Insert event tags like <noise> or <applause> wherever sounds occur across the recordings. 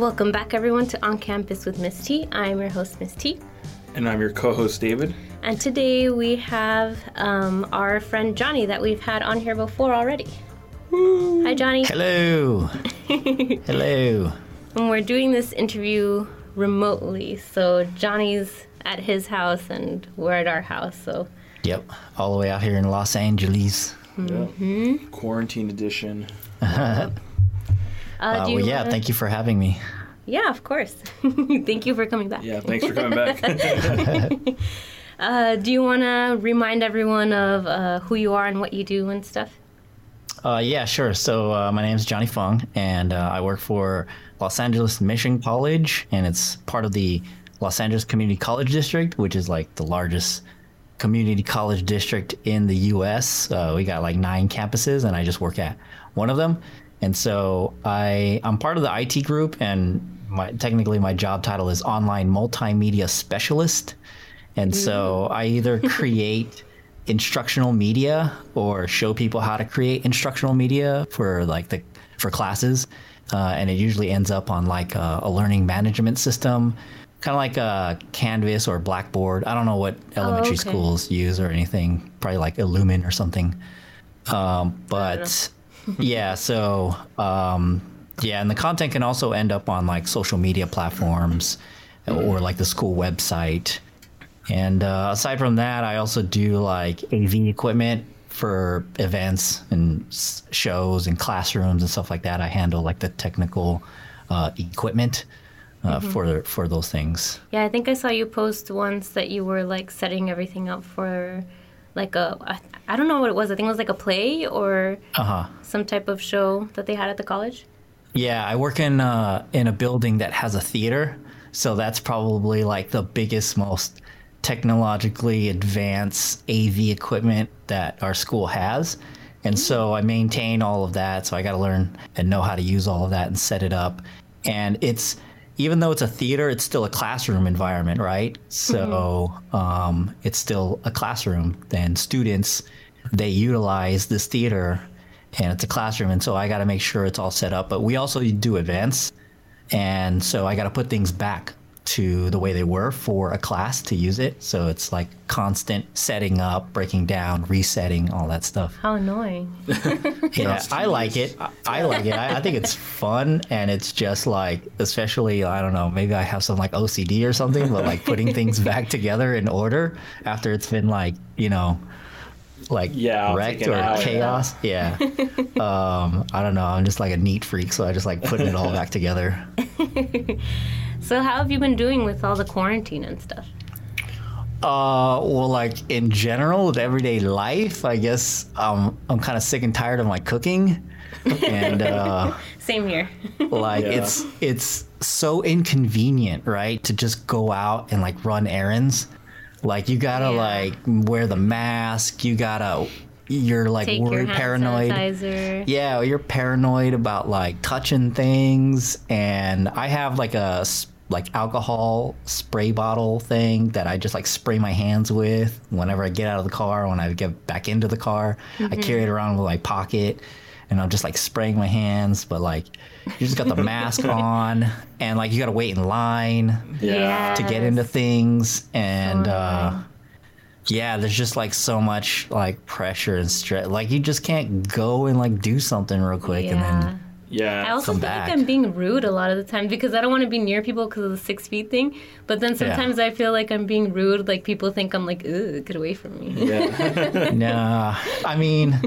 Welcome back, everyone, to On Campus with Miss T. I'm your host, Miss T. And I'm your co host, David. And today we have um, our friend Johnny that we've had on here before already. Hi, Johnny. Hello. <laughs> Hello. And we're doing this interview remotely. So Johnny's at his house and we're at our house. So Yep. All the way out here in Los Angeles. Yeah. Quarantine edition. <laughs> uh, Uh, well, yeah, wanna- thank you for having me. Yeah, of course. <laughs> Thank you for coming back. Yeah, thanks for coming back. <laughs> Uh, do you want to remind everyone of uh, who you are and what you do and stuff? Uh, yeah, sure. So uh, my name is Johnny Fung, and uh, I work for Los Angeles Mission College, and it's part of the Los Angeles Community College District, which is like the largest community college district in the U.S. Uh, we got like nine campuses, and I just work at one of them. And so I I'm part of the IT group, and my technically my job title is online multimedia specialist. And so I either create <laughs> instructional media or show people how to create instructional media for like the for classes, uh, and it usually ends up on like a, a learning management system, kind of like a Canvas or Blackboard. I don't know what elementary okay. schools use or anything, probably like Illumin or something. Um, but <laughs> yeah, so um, yeah, and the content can also end up on like social media platforms or like the school website. And uh, aside from that, I also do like AV equipment for events and shows and classrooms and stuff like that. I handle like the technical uh, equipment uh, for for those things. Yeah, I think I saw you post once that you were like setting everything up for like a I- I don't know what it was. I think it was like a play or Uh huh. some type of show that they had at the college. Yeah, I work in uh, in a building that has a theater, so that's probably like the biggest, most technologically advanced AV equipment that our school has. And so I maintain all of that. So I got to learn and know how to use all of that and set it up. And it's even though it's a theater, it's still a classroom environment, right? So um, it's still a classroom. Then students they utilize this theater and it's a classroom. And so i got to make sure it's all set up. But we also do events. And so i got to put things back to the way they were for a class to use it. So it's like constant setting up breaking down resetting all that stuff. How annoying. <laughs> yeah i <laughs> like it. I- i like it. I, I think it's fun and it's just like especially i don't know maybe i have some like ocd or something but like putting <laughs> things back together in order after it's been like you know like Yeah, wrecked taken or out. chaos. Yeah. Um i don't know. I'm just like a neat freak so i just like putting it all back together So how have you been doing with all the quarantine and stuff? Uh, well, like in general with everyday life, I guess um, I'm kind of sick and tired of my cooking, and uh, <laughs> Same here. like Yeah. it's it's so inconvenient, right? To just go out and like run errands. Like you gotta Yeah. like wear the mask. You gotta you're like Take worried, hand paranoid. sanitizer. Yeah, you're paranoid about like touching things, and I have like a s- like alcohol spray bottle thing that I just like spray my hands with whenever I get out of the car. When I get back into the car, I carry it around with my pocket, and I'm just like spraying my hands. But like, you just got the mask <laughs> on, and like you got to wait in line Yeah. to get into things, and So uh, yeah, there's just like so much like pressure and stress. Like you just can't go and like do something real quick and then Yeah. I also come feel back. like I'm being rude a lot of the time because I don't want to be near people because of the six feet thing. But then sometimes I feel like I'm being rude. Like people think I'm like, ugh, get away from me. yeah. <laughs> nah. I mean,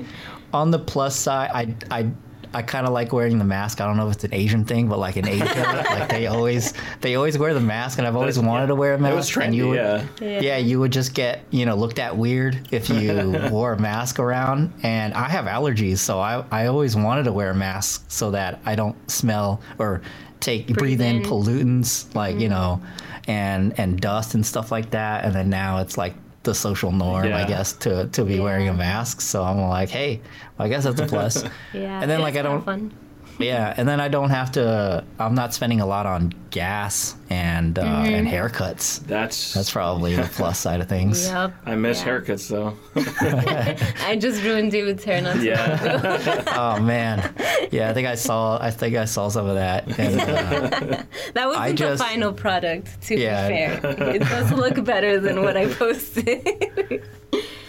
on the plus side, I I I kind of like wearing the mask. I don't know if it's an Asian thing, but like in Asia, like <laughs> they always they always wear the mask, and I've always That's- wanted to wear a mask. It was and trendy. you would, yeah. Yeah. yeah, you would just get you know looked at weird if you <laughs> wore a mask around. And I have allergies, so I I always wanted to wear a mask so that I don't smell or take breathe, in. in. pollutants like you mm-hmm. know, and and dust and stuff like that. And then now it's like the social norm, I guess, to to be wearing a mask. So I'm like, hey, I guess that's a plus. <laughs> Yeah. And then, like, I don't- Fun. Yeah, and then I don't have to. I'm not spending a lot on gas and uh, and haircuts. That's That's probably the <laughs> plus side of things. Yep. I miss Yeah. haircuts though. <laughs> I just ruined David's hair not too long ago. Yeah. <laughs> Oh man, yeah. I think I saw. I think I saw some of that. And, uh, That wasn't I just- the final product, to Yeah. be fair. It does look better than what I posted.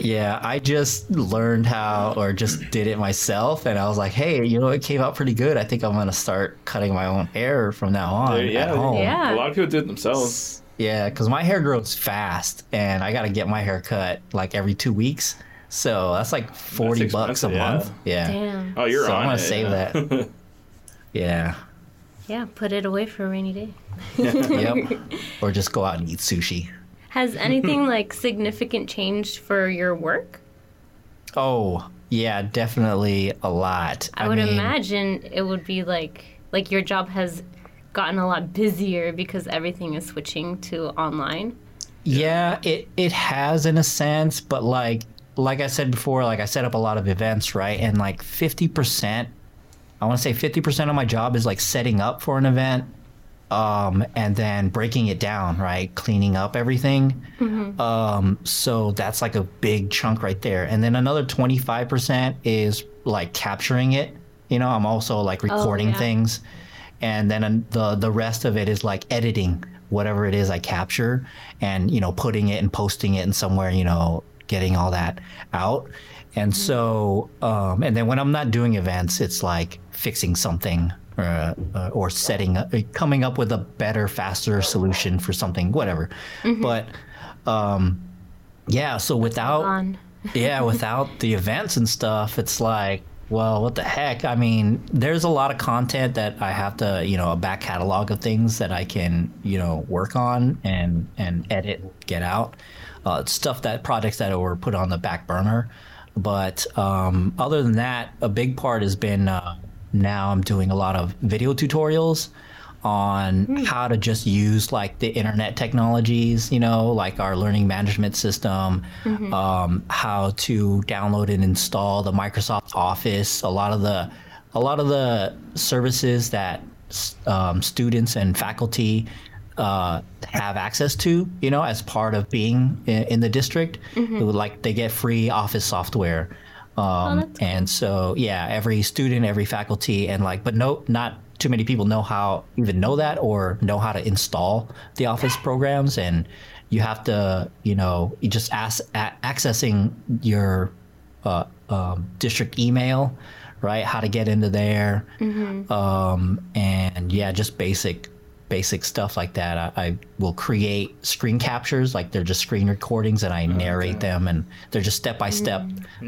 Yeah, I just learned how, or just did it myself, and I was like, hey, you know, it came out pretty good. I think I'm gonna start cutting my own hair from now on yeah, at home. Yeah. A lot of people do it themselves. Yeah, because my hair grows fast, and I gotta get my hair cut like every two weeks. So that's like forty bucks a expensive, yeah. month. Yeah. Damn. Oh, you're so on I'm gonna save yeah. that. <laughs> Yeah. Yeah, put it away for a rainy day. <laughs> Yep. or just go out and eat sushi. Has <laughs> anything like significant changed for your work? Oh, yeah, definitely a lot. I, would mean, imagine it would be like like your job has gotten a lot busier because everything is switching to online. Yeah, it it has in a sense, but like like I said before, like I set up a lot of events, right? And like 50%, I want to say 50% of my job is like setting up for an event um and then breaking it down, right? Cleaning up everything. Um so that's like a big chunk right there. And then another 25% is like capturing it. You know, I'm also like recording yeah. things and then the the rest of it is like editing whatever it is I capture and you know putting it and posting it in somewhere you know getting all that out and so um, and then when I'm not doing events it's like fixing something uh, uh, or setting up, coming up with a better faster solution for something whatever but um, yeah so without <laughs> yeah, without the events and stuff, it's like, well, what the heck? I mean, there's a lot of content that I have to, you know, a back catalog of things that I can, you know, work on and and edit, get out. Uh, stuff that projects that were put on the back burner. But um, other than that, a big part has been uh, now I'm doing a lot of video tutorials on how to just use like the internet technologies, you know, like our learning management system, um, how to download and install the Microsoft Office, a lot of the a lot of the services that um, students and faculty uh, have access to, you know, as part of being in, in the district. It would, like they get free Office software. Um, that's and so, yeah, every student, every faculty, and like, but no, not too many people know how even know that or know how to install the Office programs. And you have to, you know, you just ask, a- accessing your uh, um, district email, right? How to get into there, um, and yeah, just basic basic stuff like that. I, I will create screen captures, like they're just screen recordings, and I narrate them, and they're just step by step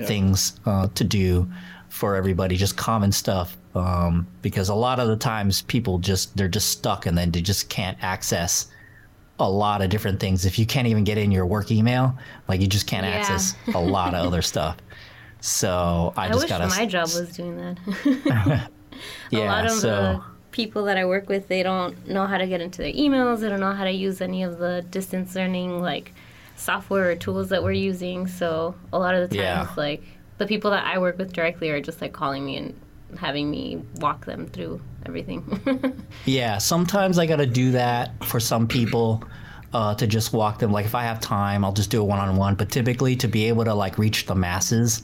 things uh, to do for everybody, just common stuff. Um, because a lot of the times people just they're just stuck, and then they just can't access a lot of different things. If you can't even get in your work email, like you just can't Yeah. access a lot of other <laughs> stuff. So I, I just wish gotta my job was doing that. yeah. <laughs> <laughs> a lot of so the people that I work with, they don't know how to get into their emails. They don't know how to use any of the distance learning like software or tools that we're using. So a lot of the times, Yeah. like the people that I work with directly are just like calling me and having me walk them through everything. <laughs> Yeah, sometimes I got to do that for some people uh, to just walk them. Like if I have time, I'll just do a one on one. But typically, to be able to like reach the masses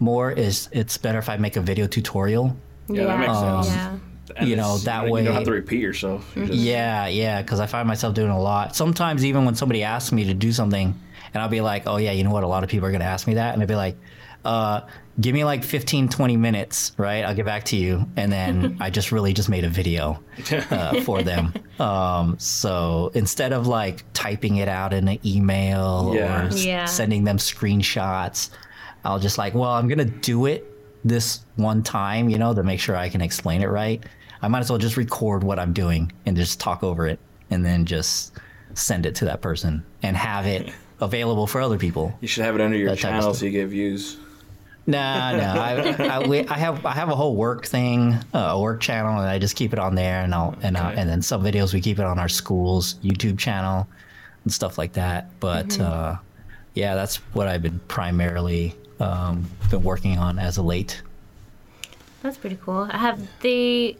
more is it's better if I make a video tutorial. Yeah, that makes sense. Yeah. And You know, that you way- you don't have to repeat yourself. You just- Yeah, yeah, because I find myself doing a lot. Sometimes even when somebody asks me to do something, and I'll be like, "Oh yeah, you know what? A lot of people are gonna ask me that," and I'll be like, uh, "Give me like 15, 20 minutes, right? I'll get back to you." And then <laughs> I just really just made a video uh, <laughs> for them. Um, so instead of like typing it out in an email Yeah. or Yeah. sending them screenshots, I'll just like, well, I'm gonna do it this one time, you know, to make sure I can explain it right. I might as well just record what I'm doing and just talk over it, and then just send it to that person and have it available for other people. You should have it under your That type of channel so you get views. Nah, no. I, I, we- I have I have a whole work thing, uh, a work channel, and I just keep it on there, and I'll and Okay. and then some videos we keep it on our school's YouTube channel and stuff like that. But uh, yeah, that's what I've been primarily um, been working on as of late. That's pretty cool. Have they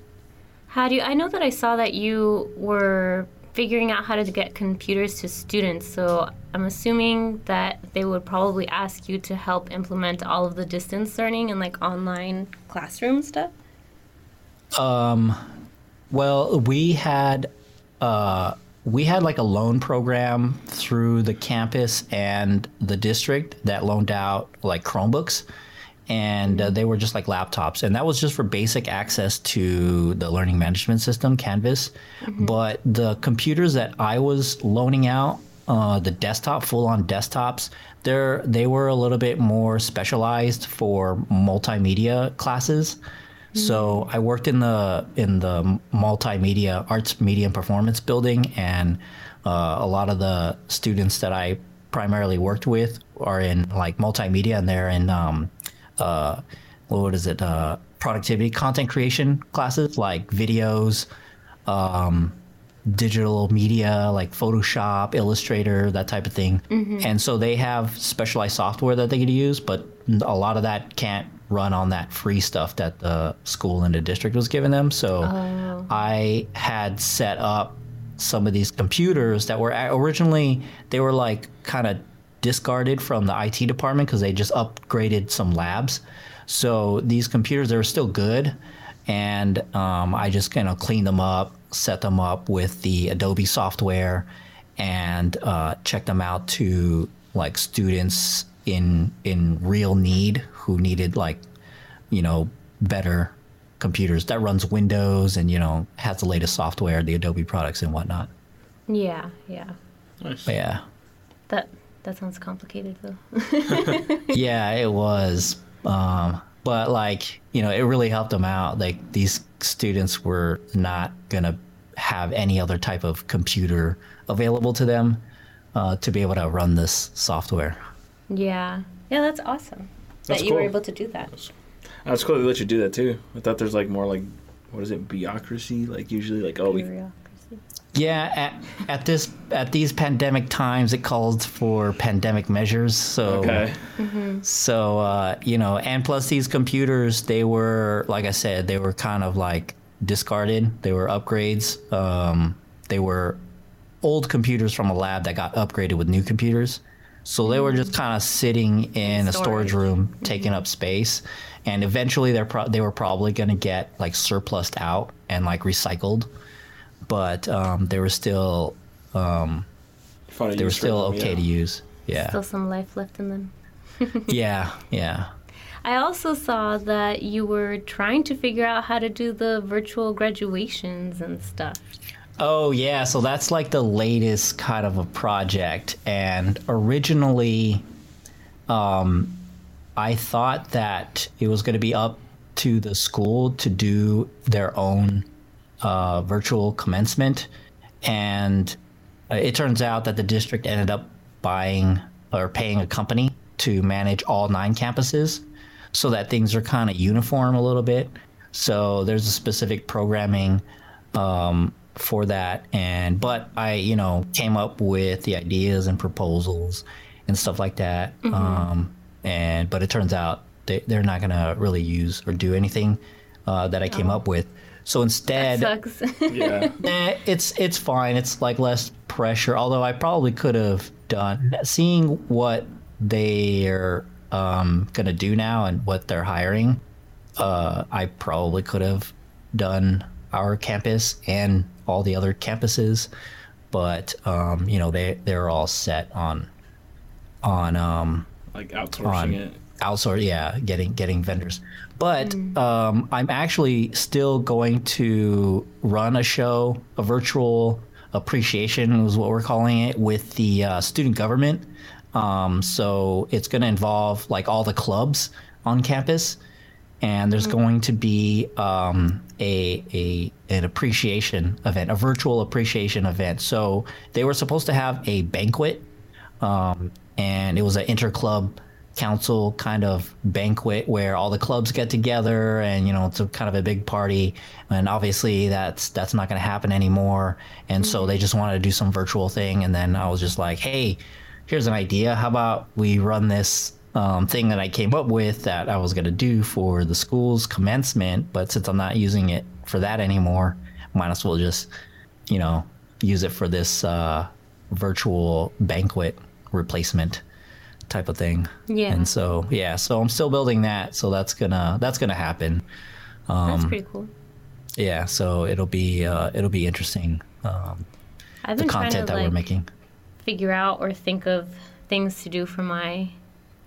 had you? I know that I saw that you were figuring out how to get computers to students. So I'm assuming that they would probably ask you to help implement all of the distance learning and like online classroom stuff. Um, well, we had uh, we had like a loan program through the campus and the district that loaned out like Chromebooks, and uh, they were just like laptops, and that was just for basic access to the learning management system, Canvas. But the computers that I was loaning out, uh, the desktop, full-on desktops, they're they were a little bit more specialized for multimedia classes. So I worked in the in the multimedia arts media and performance building, and uh, a lot of the students that I primarily worked with are in like multimedia, and they're in um, uh, what is it? Uh, productivity, content creation classes like videos, um, digital media like Photoshop, Illustrator, that type of thing. And so they have specialized software that they can use, but a lot of that can't run on that free stuff that the school and the district was giving them. So I had set up some of these computers that were originally they were like kind of discarded from the IT department because they just upgraded some labs. So these computers they were still good, and um, I just kind of cleaned them up, set them up with the Adobe software, and uh, checked them out to like students in in real need who needed like you know better computers that runs Windows and you know has the latest software, the Adobe products and whatnot. Yeah, yeah. Nice. But yeah, That that sounds complicated though. <laughs> <laughs> yeah, it was. Um, but like you know, it really helped them out. Like these students were not gonna have any other type of computer available to them uh, to be able to run this software. Yeah, yeah. That's awesome. That's that you were able to do that. That's cool they let you do that too. I thought there's like more like what is it, bureaucracy? Like usually like oh we Yeah, at, at this at these pandemic times, it calls for pandemic measures. So okay. So uh, you know, and plus these computers, they were like I said, they were kind of like discarded. They were upgrades. Um, they were old computers from a lab that got upgraded with new computers. So they were just kind of sitting in a storage Storage. room, taking up space, and eventually they're pro- they were probably going to get like surplused out and like recycled, but um, they were still Fun to they were use for still them, okay yeah. to use. Yeah, Still some life left in them. <laughs> yeah, yeah. I also saw that you were trying to figure out how to do the virtual graduations and stuff. Oh yeah, so that's like the latest kind of a project. And originally, um, I thought that it was going to be up to the school to do their own uh, virtual commencement, and uh, it turns out that the district ended up buying or paying a company to manage all nine campuses, so that things are kind of uniform a little bit. So there's a specific programming um, for that, and but I, you know, came up with the ideas and proposals and stuff like that. Um, and but it turns out they, they're not gonna really use or do anything uh, that I came up with. So instead, Sucks. <laughs> Yeah. Eh, it's it's fine. It's like less pressure. Although I probably could have done seeing what they're um, gonna do now and what they're hiring. Uh, I probably could have done our campus and all the other campuses, but um, you know they they're all set on on um, like outsourcing on it. outsource yeah getting getting vendors. But um, i'm actually still going to run a show a virtual appreciation is what we're calling it with the uh, student government. Um, so it's going to involve like all the clubs on campus and there's going to be um, a, a an appreciation event a virtual appreciation event. So they were supposed to have a banquet um, and it was an interclub council kind of banquet where all the clubs get together and you know it's a kind of a big party. And obviously that's that's not going to happen anymore. And so they just wanted to do some virtual thing. And then i was just like hey here's an idea. How about we run this um, thing that I came up with that I was going to do for the school's commencement. But since I'm not using it for that anymore, might as well just, you know, use it for this uh, virtual banquet replacement type of thing. Yeah. And so yeah, so I'm still building that. So that's gonna that's gonna happen. Um, That's pretty cool. Yeah. So it'll be uh, it'll be interesting. Um, I've the been trying to content that like we're making. figure out or think of things to do for my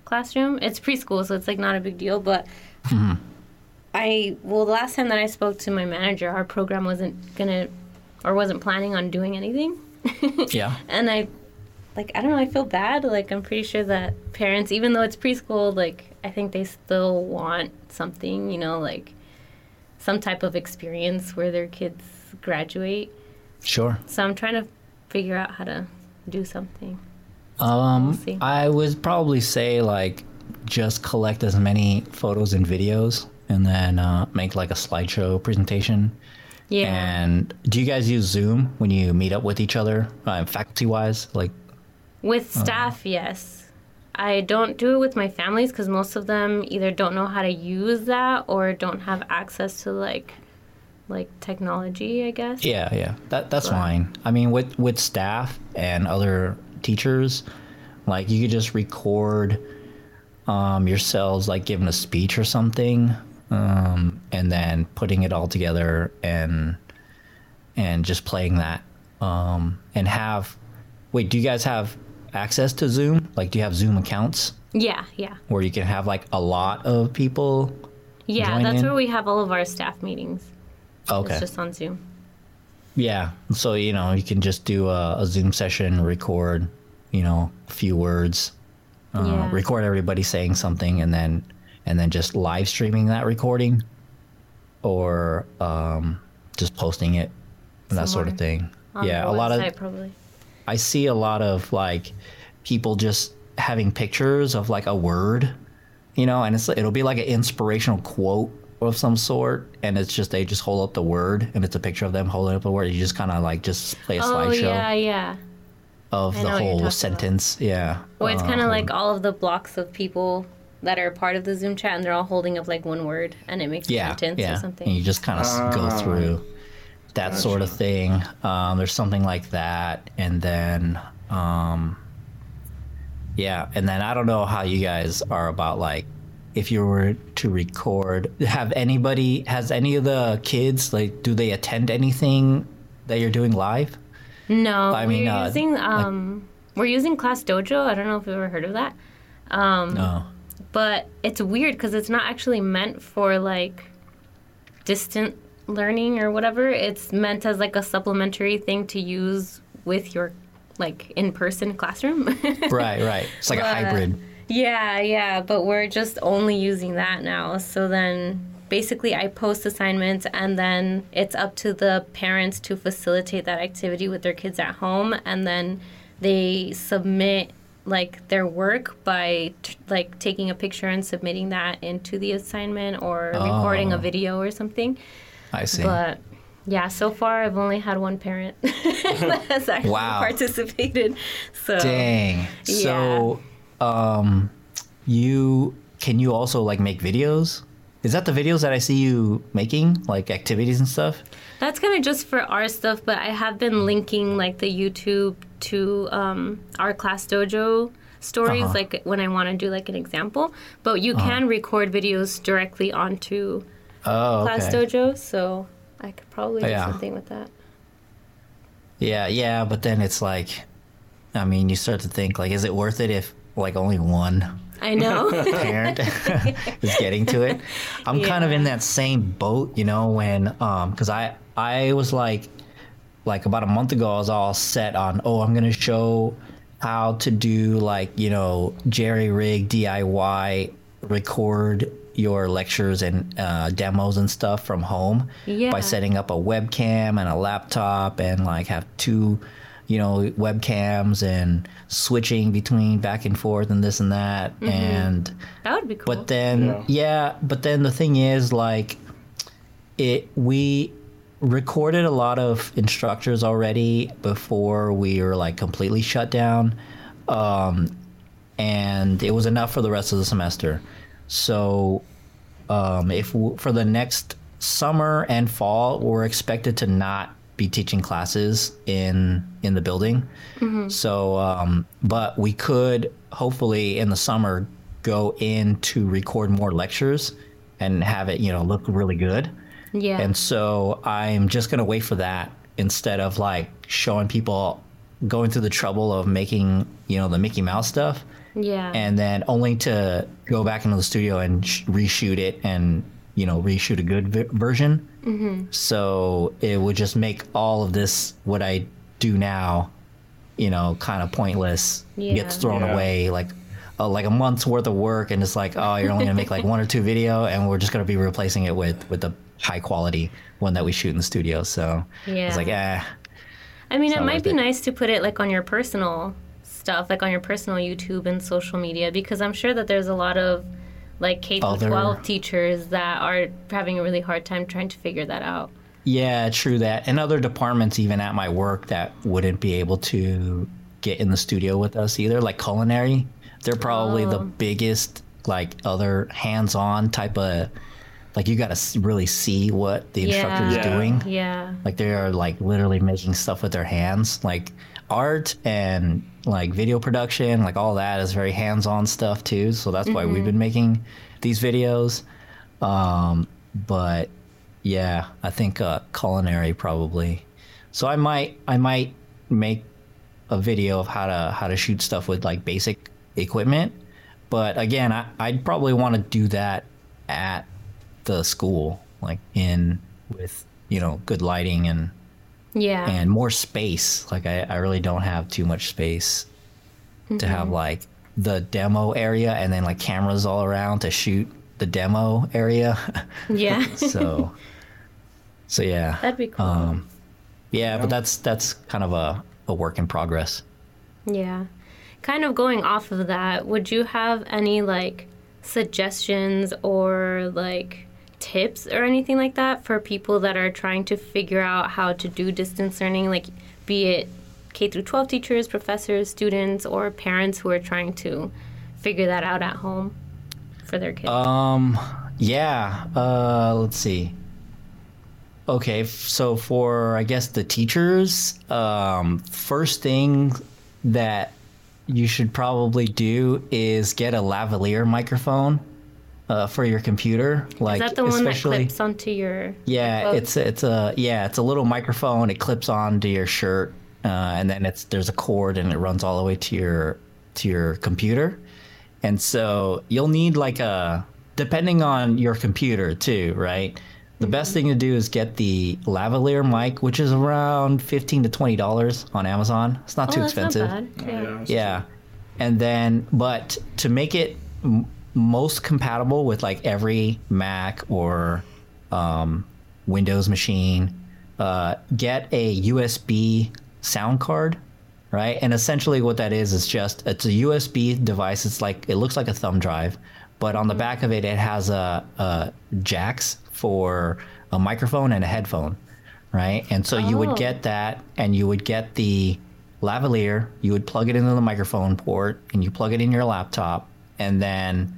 classroom. It's preschool, so it's like not a big deal. But Mm-hmm. I well, the last time that I spoke to my manager, our program wasn't gonna or wasn't planning on doing anything. <laughs> Yeah. and I like I don't know, I feel bad. Like I'm pretty sure that parents, even though it's preschool, like I think they still want something, you know, like some type of experience where their kids graduate. Sure. So I'm trying to figure out how to do something. Um, see. I would probably say like just collect as many photos and videos, and then uh, make like a slideshow presentation. Yeah. And do you guys use Zoom when you meet up with each other, uh, faculty wise? Like, With staff, yes. I don't do it with my families because most of them either don't know how to use that or don't have access to like like technology, I guess. yeah, yeah, that that's Right. fine. I mean, with with staff and other teachers, like you could just record um, yourselves like giving a speech or something, um, and then putting it all together and and just playing that, um, and have. Wait, do you guys have access to Zoom? Like, do you have Zoom accounts Yeah, yeah. where you can have like a lot of people? Yeah, that's in? where we have all of our staff meetings. Okay. It's just on Zoom. Yeah. So, you know, you can just do a, a Zoom session, record, you know, a few words, uh, Yeah. record everybody saying something, and then and then just live streaming that recording, or um, just posting it, that sort of thing. On yeah, a lot of probably. I see a lot of like people just having pictures of like a word, you know, and it's it'll be like an inspirational quote of some sort, and it's just they just hold up the word, and it's a picture of them holding up a word. You just kind of like just play a Oh slideshow yeah, yeah. of I the know what whole about. sentence. Yeah. Well, it's Uh, kind of like all of the blocks of people that are part of the Zoom chat, and they're all holding up like one word, and it makes a sentence yeah. or something. And you just kind of go Ah. through that sort of thing. Um, there's something like that, and then um, yeah, and then I don't know how you guys are about like if you were to record. Have anybody has any of the kids like do they attend anything that you're doing live? No, I mean, we're uh, using um, we're using Class Dojo. I don't know if you've ever heard of that. Um, No. but it's weird because it's not actually meant for like distant learning or whatever. It's meant as like a supplementary thing to use with your like in-person classroom. <laughs> right, right. It's like a But- hybrid. Yeah, yeah, but we're just only using that now. So then basically I post assignments and then it's up to the parents to facilitate that activity with their kids at home and then they submit like their work by t- like taking a picture and submitting that into the assignment or oh. recording a Oh. video or something. I see. But yeah, so far I've only had one parent <laughs> that has actually Wow. participated. So Dang. So, um, you can you also like make videos? Is that the videos that I see you making, like activities and stuff? That's kind of just for our stuff, but I have been linking like the YouTube to um, our class dojo stories, Uh-huh. like when I want to do like an example. But you can record videos directly onto Oh, class okay. dojo, so I could probably do Yeah. something with that. Yeah, yeah, but then it's like, I mean, you start to think like, is it worth it if like only one I know. <laughs> parent <laughs> is getting to it. I'm kind of in that same boat, you know, when um cuz I I was like like about a month ago I was all set on, oh, I'm to show how to do like, you know, jerry rig DIY record your lectures and uh, demos and stuff from home Yeah. by setting up a webcam and a laptop and like have two you know webcams and switching between back and forth and this and that and that would be cool. but then Yeah. yeah. but then the thing is like it we recorded a lot of instructors already before we were like completely shut down um and it was enough for the rest of the semester. So, um, if w- for the next summer and fall, we're expected to not be teaching classes in in the building. So, um, but we could hopefully in the summer go in to record more lectures and have it, you know, look really good. Yeah. And so I'm just gonna wait for that instead of like showing people going through the trouble of making, you know, the Mickey Mouse stuff, yeah. and then only to go back into the studio and sh- reshoot it and you know reshoot a good vi- version. Mm-hmm. So it would just make all of this what I do now, you know, kind of pointless. Yeah. Gets thrown Yeah. away like. Uh, like a month's worth of work, and it's like, oh, you're only gonna make like one or two video, and we're just gonna be replacing it with with the high quality one that we shoot in the studio. So Yeah. it's like, eh, I mean, it might be it. nice to put it like on your personal stuff, like on your personal YouTube and social media, because I'm sure that there's a lot of like K through 12 teachers that are having a really hard time trying to figure that out. Yeah, true that. And other departments, even at my work, that wouldn't be able to get in the studio with us either, like culinary. They're probably the Oh. biggest, like, other hands on type of, like, you got to really see what the instructor is Yeah. doing. Yeah. Like, they are, like, literally making stuff with their hands. Like, art and, like, video production, like, all that is very hands on stuff, too. So that's why we've been making these videos. Um, but yeah, I think uh, culinary probably. So I might I might make a video of how to how to shoot stuff with like basic equipment. But again, I, I'd probably want to do that at the school, like in with you know good lighting and Yeah. and more space. Like I, I really don't have too much space to have like the demo area and then like cameras all around to shoot the demo area. <laughs> yeah. so so yeah. That'd be cool. Um, yeah, but that's that's kind of a, a work in progress. Yeah. Kind of going off of that, would you have any like suggestions or like tips or anything like that for people that are trying to figure out how to do distance learning, like be it K through 12 teachers, professors, students, or parents who are trying to figure that out at home for their kids? Um, yeah. Uh, let's see. Okay, so for I guess the teachers, um, first thing that you should probably do is get a lavalier microphone uh, for your computer. Like Is that the one that especially clips onto your? yeah, boat? it's it's a yeah, it's a little microphone. It clips onto your shirt, uh, and then it's there's a cord, and it runs all the way to your to your computer. And so you'll need like a depending on your computer too, right? The best thing to do is get the lavalier mic, which is around fifteen to twenty dollars on Amazon. It's not Oh, too that's expensive. not bad. Yeah. Yeah. And then, but to make it m- most compatible with like every Mac or um, Windows machine, uh, get a USB sound card, right? And essentially, what that is is just it's a USB device. It's like it looks like a thumb drive, but on the back of it, it has a, a jacks for a microphone and a headphone, right? And so you Oh. would get that, and you would get the lavalier. You would plug it into the microphone port, and you plug it in your laptop, and then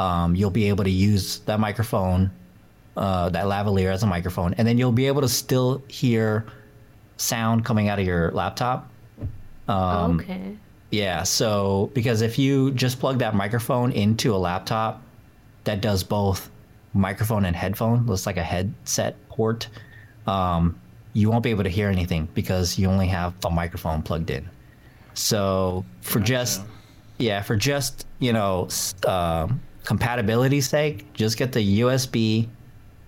um, you'll be able to use that microphone, uh, that lavalier as a microphone, and then you'll be able to still hear sound coming out of your laptop. Um, okay. Yeah, so because if you just plug that microphone into a laptop that does both microphone and headphone, looks like a headset port, um, you won't be able to hear anything because you only have the microphone plugged in. So for just yeah, for just you know s- um compatibility's sake, just get the USB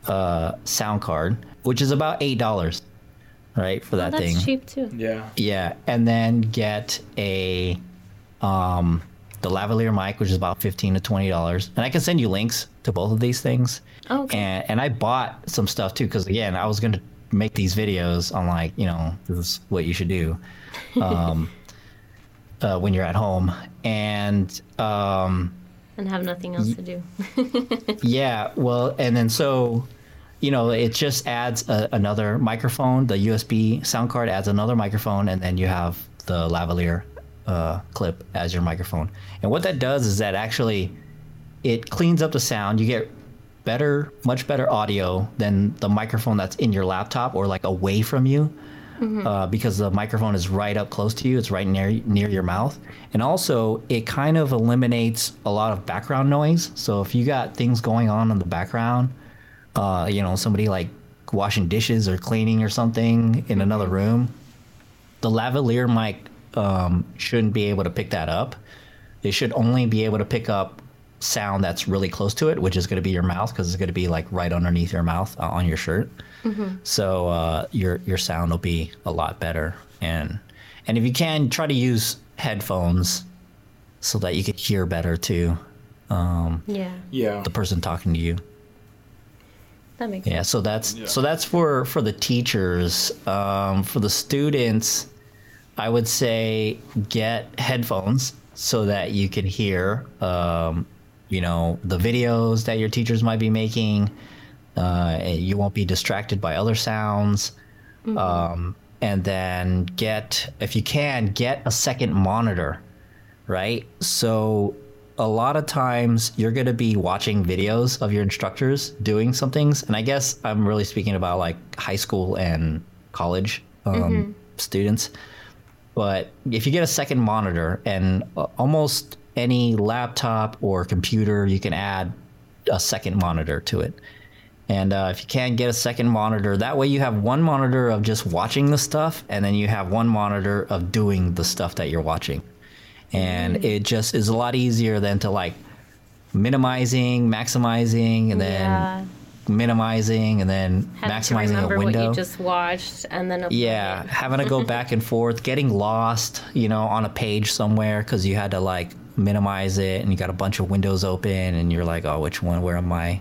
uh, sound card, which is about eight dollars, right, for Oh, that that's thing. cheap too. Yeah. Yeah, and then get a um the lavalier mic, which is about fifteen to twenty dollars, and I can send you links to both of these things. Oh, okay. And and I bought some stuff too because again, I was gonna make these videos on like you know this is what you should do, <laughs> um, uh, when you're at home, and um and have nothing else to do. <laughs> yeah, well, and then so, you know, it just adds a, another microphone. The USB sound card adds another microphone, and then you have the lavalier uh, clip as your microphone. And what that does is that actually it cleans up the sound. You get better, much better audio than the microphone that's in your laptop or like away from you. Uh, because the microphone is right up close to you, it's right near near your mouth, and also it kind of eliminates a lot of background noise. So if you got things going on in the background, uh, you know somebody like washing dishes or cleaning or something in another room, the lavalier mic um, shouldn't be able to pick that up. It should only be able to pick up sound that's really close to it, which is going to be your mouth because it's going to be like right underneath your mouth uh, on your shirt. So uh, your your sound will be a lot better, and and if you can, try to use headphones so that you can hear better too. Yeah, Yeah. The person talking to you. that makes Yeah, sense. so that's Yeah. so that's for for the teachers. Um, for the students, I would say get headphones so that you can hear, um, you know, the videos that your teachers might be making. Uh, you won't be distracted by other sounds. Um, and then get, if you can, get a second monitor, right? So a lot of times you're going to be watching videos of your instructors doing some things. And I guess I'm really speaking about like high school and college um, students. But if you get a second monitor and uh, almost any laptop or computer, you can add a second monitor to it. And uh, if you can get a second monitor, that way you have one monitor of just watching the stuff, and then you have one monitor of doing the stuff that you're watching. And it just is a lot easier than to like minimizing, maximizing, and then yeah, minimizing, and then to maximizing a window. what you just watched and then Yeah, having to go <laughs> back and forth, getting lost, you know, on a page somewhere because you had to like minimize it and you got a bunch of windows open and you're like, oh, which one? Where am I?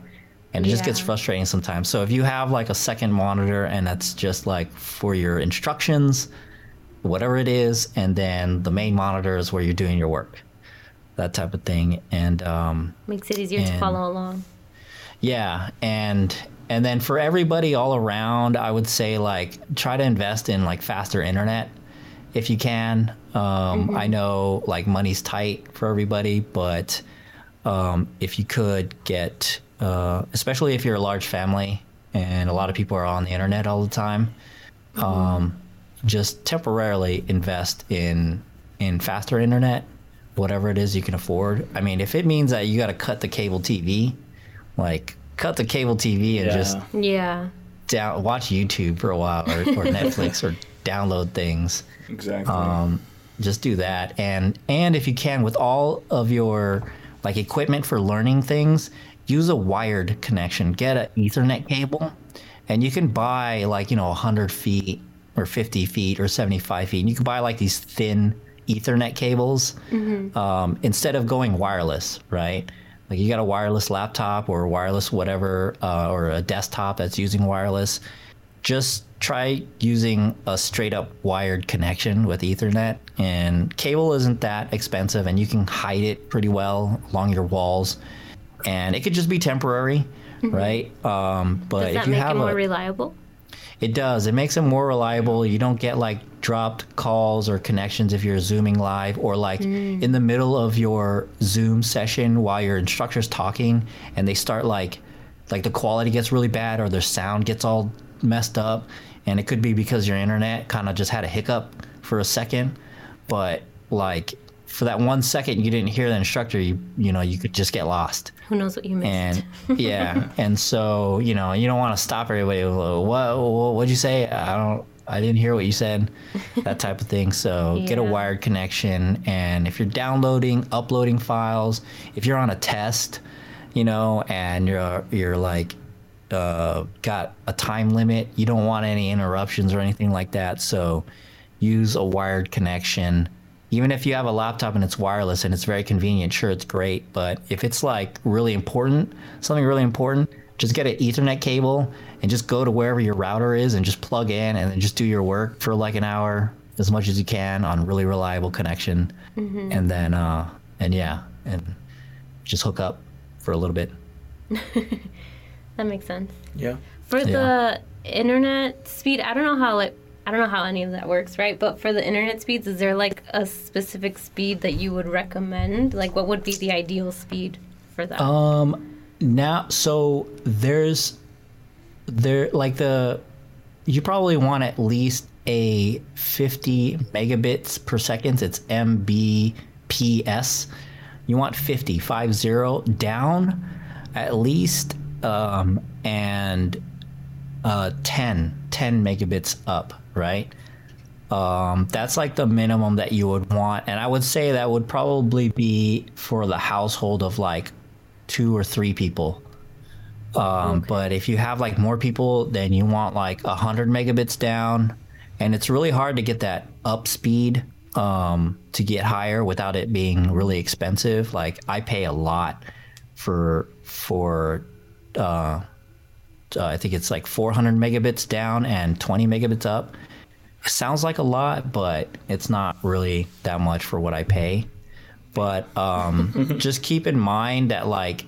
And it just gets frustrating sometimes. So if you have like a second monitor and that's just like for your instructions, whatever it is, and then the main monitor is where you're doing your work, that type of thing. And um, makes it easier to follow along. yeah, and and then for everybody all around, I would say like try to invest in like faster internet if you can. Um, I know like money's tight for everybody, but um, if you could get, uh, especially if you're a large family and a lot of people are on the internet all the time, um, just temporarily invest in in faster internet, whatever it is you can afford. I mean, if it means that you got to cut the cable TV, like cut the cable TV and Yeah. just Yeah, down watch YouTube for a while or, or <laughs> Netflix or download things. Exactly. Um, just do that, and and if you can, with all of your like equipment for learning things, use a wired connection. Get an Ethernet cable, and you can buy like you know hundred feet or fifty feet or seventy five feet. And you can buy like these thin Ethernet cables um, instead of going wireless, right? Like you got a wireless laptop or wireless whatever, uh, or a desktop that's using wireless. Just try using a straight up wired connection with Ethernet. And cable isn't that expensive, and you can hide it pretty well along your walls. And it could just be temporary, right? Um, but does if that you make have it more a, reliable? it does. It makes it more reliable. You don't get like dropped calls or connections if you're zooming live or like in the middle of your Zoom session while your instructor's talking and they start like like the quality gets really bad or their sound gets all messed up and it could be because your internet kind of just had a hiccup for a second but like for that one second you didn't hear the instructor you you know you could just get lost. Who knows what you missed? and <laughs> yeah and so you know you don't want to stop everybody with, what, what what'd you say? I don't i didn't hear what you said that type of thing. So get a wired connection and if you're downloading uploading files if you're on a test you know and you're you're like uh, got a time limit. You don't want any interruptions or anything like that. So use a wired connection. Even if you have a laptop and it's wireless and it's very convenient sure it's great. But if it's like really important something really important just get an ethernet cable and just go to wherever your router is and just plug in and then just do your work for like an hour as much as you can on really reliable connection. And then uh and yeah and just hook up for a little bit <laughs> that makes sense. yeah. For Yeah. the internet speed, I don't know how like I don't know how any of that works, right? But for the internet speeds, is there like a specific speed that you would recommend? Like, what would be the ideal speed for that? Um, now, so there's there like the you probably want at least a 50 megabits per second. It's Mbps. You want 50, 50 down at least, um, and uh, 10, 10 megabits up, right? Um, that's like the minimum that you would want. And I would say that would probably be for the household of like two or three people. Um, okay. But if you have like more people, then you want like 100 megabits down. And it's really hard to get that up speed um, to get higher without it being really expensive. Like I pay a lot for for uh, uh, I think it's like 400 megabits down and 20 megabits up. It sounds like a lot, but it's not really that much for what I pay. But um, <laughs> just keep in mind that like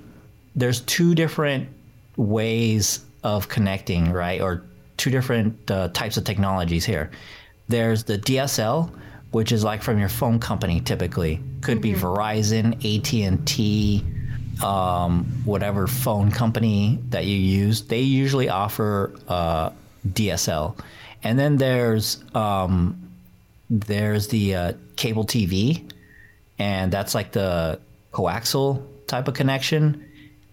there's two different ways of connecting, right? Or two different uh, types of technologies here. There's the DSL, which is like from your phone company typically. Could mm-hmm. be Verizon, AT&T, um, whatever phone company that you use. They usually offer uh, DSL. And then there's um, there's the uh, cable TV, and that's like the coaxial type of connection.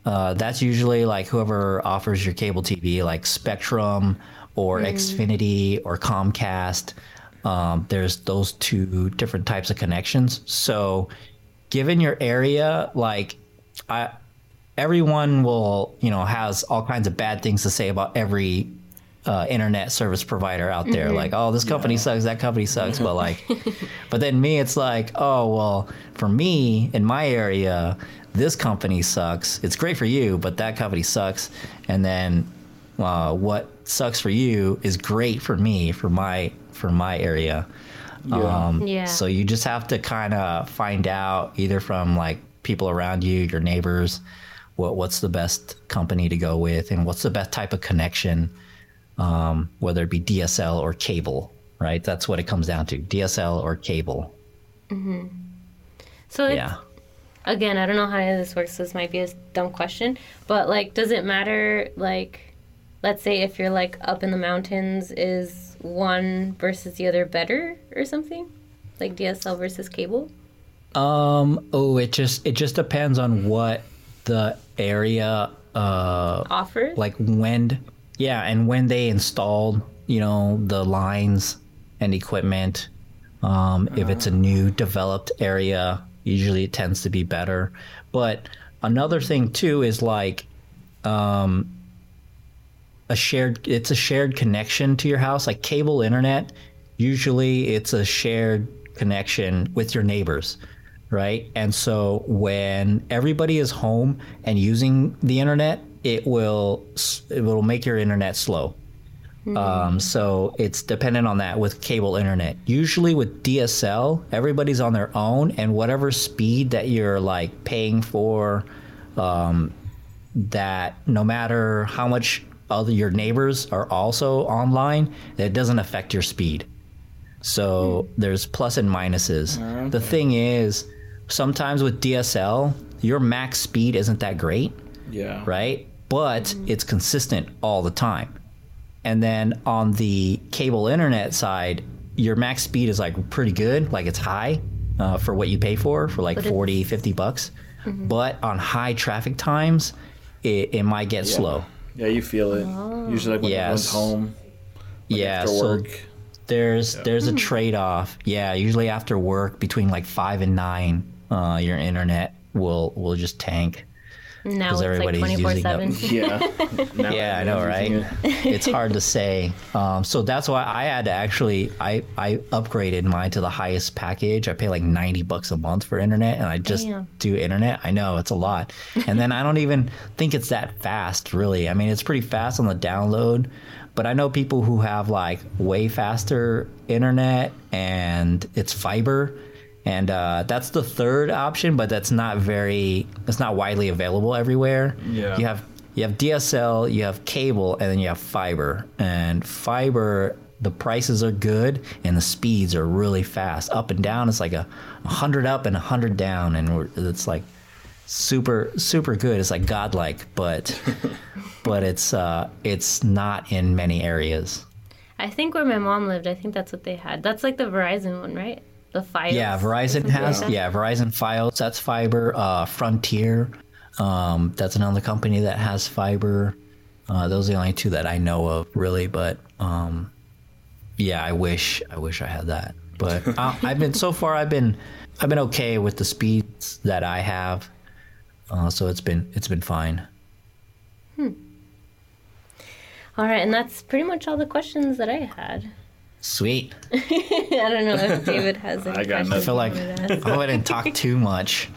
Uh, that's usually like whoever offers your cable TV, like Spectrum or mm. Xfinity or Comcast. Um, there's those two different types of connections. So, given your area, like I, everyone will, you know, has all kinds of bad things to say about every uh, internet service provider out there. Mm-hmm. Like, oh, this company yeah. sucks, that company sucks. but like, <laughs> but then me, it's like, oh, well, for me in my area, this company sucks. It's great for you, but that company sucks. And then uh, what sucks for you is great for me for my for my area. Yeah. Um, yeah. So you just have to kind of find out either from like people around you, your neighbors, what what's the best company to go with, and what's the best type of connection, um, whether it be DSL or cable. Right. That's what it comes down to: DSL or cable. Mm-hmm. So yeah again, I don't know how this works. This might be a dumb question, but like, does it matter? Like, let's say if you're like up in the mountains, is one versus the other better or something? Like DSL versus cable? Um. Oh, it just it just depends on what the area uh offers. Like when, yeah, and when they installed, you know, the lines and equipment. Um, uh-huh. if it's a new developed area, Usually it tends to be better. But another thing too is like um, a shared it's a shared connection to your house like cable internet usually it's a shared connection with your neighbors right and so when everybody is home and using the internet it will it will make your internet slow Mm-hmm. Um, so it's dependent on that with cable internet. Usually with DSL, everybody's on their own, and whatever speed that you're like paying for, um, that no matter how much other your neighbors are also online, it doesn't affect your speed. So mm. there's plus and minuses. Okay. The thing is, sometimes with DSL, your max speed isn't that great. Yeah. Right? But mm. it's consistent all the time. And then on the cable internet side, your max speed is like pretty good, like it's high uh, for what you pay for, for like 40, 50 bucks. Mm-hmm. But on high traffic times, it, it might get yeah. slow. Yeah, you feel it. Oh. Usually like when yes. everyone's home. Like yeah, so work. there's yeah. there's a hmm. trade off. Yeah, usually after work between like five and nine, uh, your internet will will just tank. Now it's everybody's like 24 7. <laughs> Yeah. <laughs> yeah, I know, right? It. it's hard to say. Um, so that's why I had to actually, I, I upgraded mine to the highest package. I pay like 90 bucks a month for internet and I just Damn. do internet. I know it's a lot. And then I don't even think it's that fast, really. I mean, it's pretty fast on the download. But I know people who have like way faster internet and it's fiber and uh, that's the third option, but that's not very. It's not widely available everywhere. Yeah. You have you have DSL, you have cable, and then you have fiber. And fiber the prices are good and the speeds are really fast. Up and down, it's like a, a hundred up and a hundred down, and we're, it's like super super good. It's like godlike, but <laughs> but it's uh, it's not in many areas. I think where my mom lived, I think that's what they had. That's like the Verizon one, right? The Fios. Yeah, Verizon has like yeah Verizon Fios. That's fiber. Uh, Frontier, um, that's another company that has fiber. Uh, those are the only two that I know of, really. But um, yeah, I wish I wish I had that. But <laughs> uh, I've been so far. I've been I've been okay with the speeds that I have. Uh, so it's been it's been fine. Hmm. All right, and that's pretty much all the questions that I had. Sweet. <laughs> I don't know if David has <laughs> any I got questions. I feel like he wanted. I wouldn't talk too much.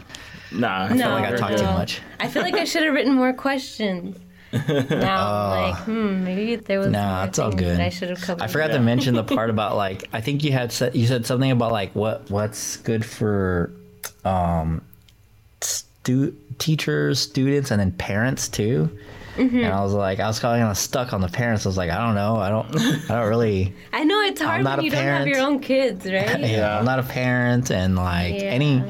Nah, I No, feel like I talked good. too much. I feel like I should have written more questions. <laughs> Now, I'm like, hmm, maybe there was. Oh. Nah, it's all good. I should have covered. I forgot to mention the part about like I think you had said you said something about like what what's good for um stu- teachers, students, and then parents too. Mm-hmm. And I was like, I was kind of stuck on the parents. I was like, I don't know, I don't, I don't really. <laughs> I know it's hard when you don't have your own kids, <laughs> right? Yeah, Yeah. I'm not a parent, and like Yeah. any,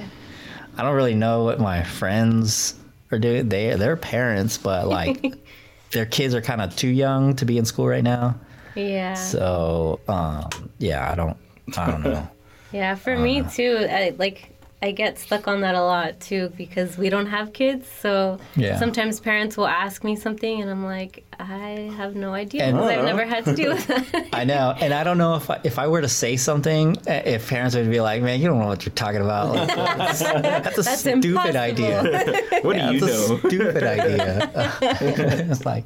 I don't really know what my friends are doing. They they're parents, but like <laughs> their kids are kind of too young to be in school right now. Yeah. So um, yeah, I don't, I don't know. Yeah, for me too. I like I get stuck on that a lot too because we don't have kids. So Yeah. sometimes parents will ask me something and I'm like, I have no idea because I've never had to deal with that. <laughs> I know, and I don't know if I, if I were to say something, uh, if parents would be like, "Man, you don't know what you're talking about. Like, that's, that's a That's stupid impossible." idea. <laughs> What Yeah, do you that's know? a stupid idea." <laughs> it's like,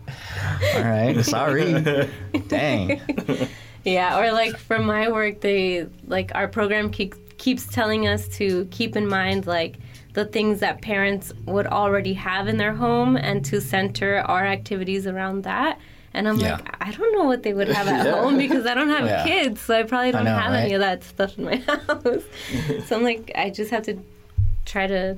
all right, sorry. Dang. yeah, or like for my work, they like our program keep, keeps telling us to keep in mind like the things that parents would already have in their home and to center our activities around that. And I'm Yeah. like, I don't know what they would have at <laughs> Yeah. home because I don't have Yeah. kids, so I probably don't know, have any of that stuff in my <laughs> house. so I'm like, I just have to try to,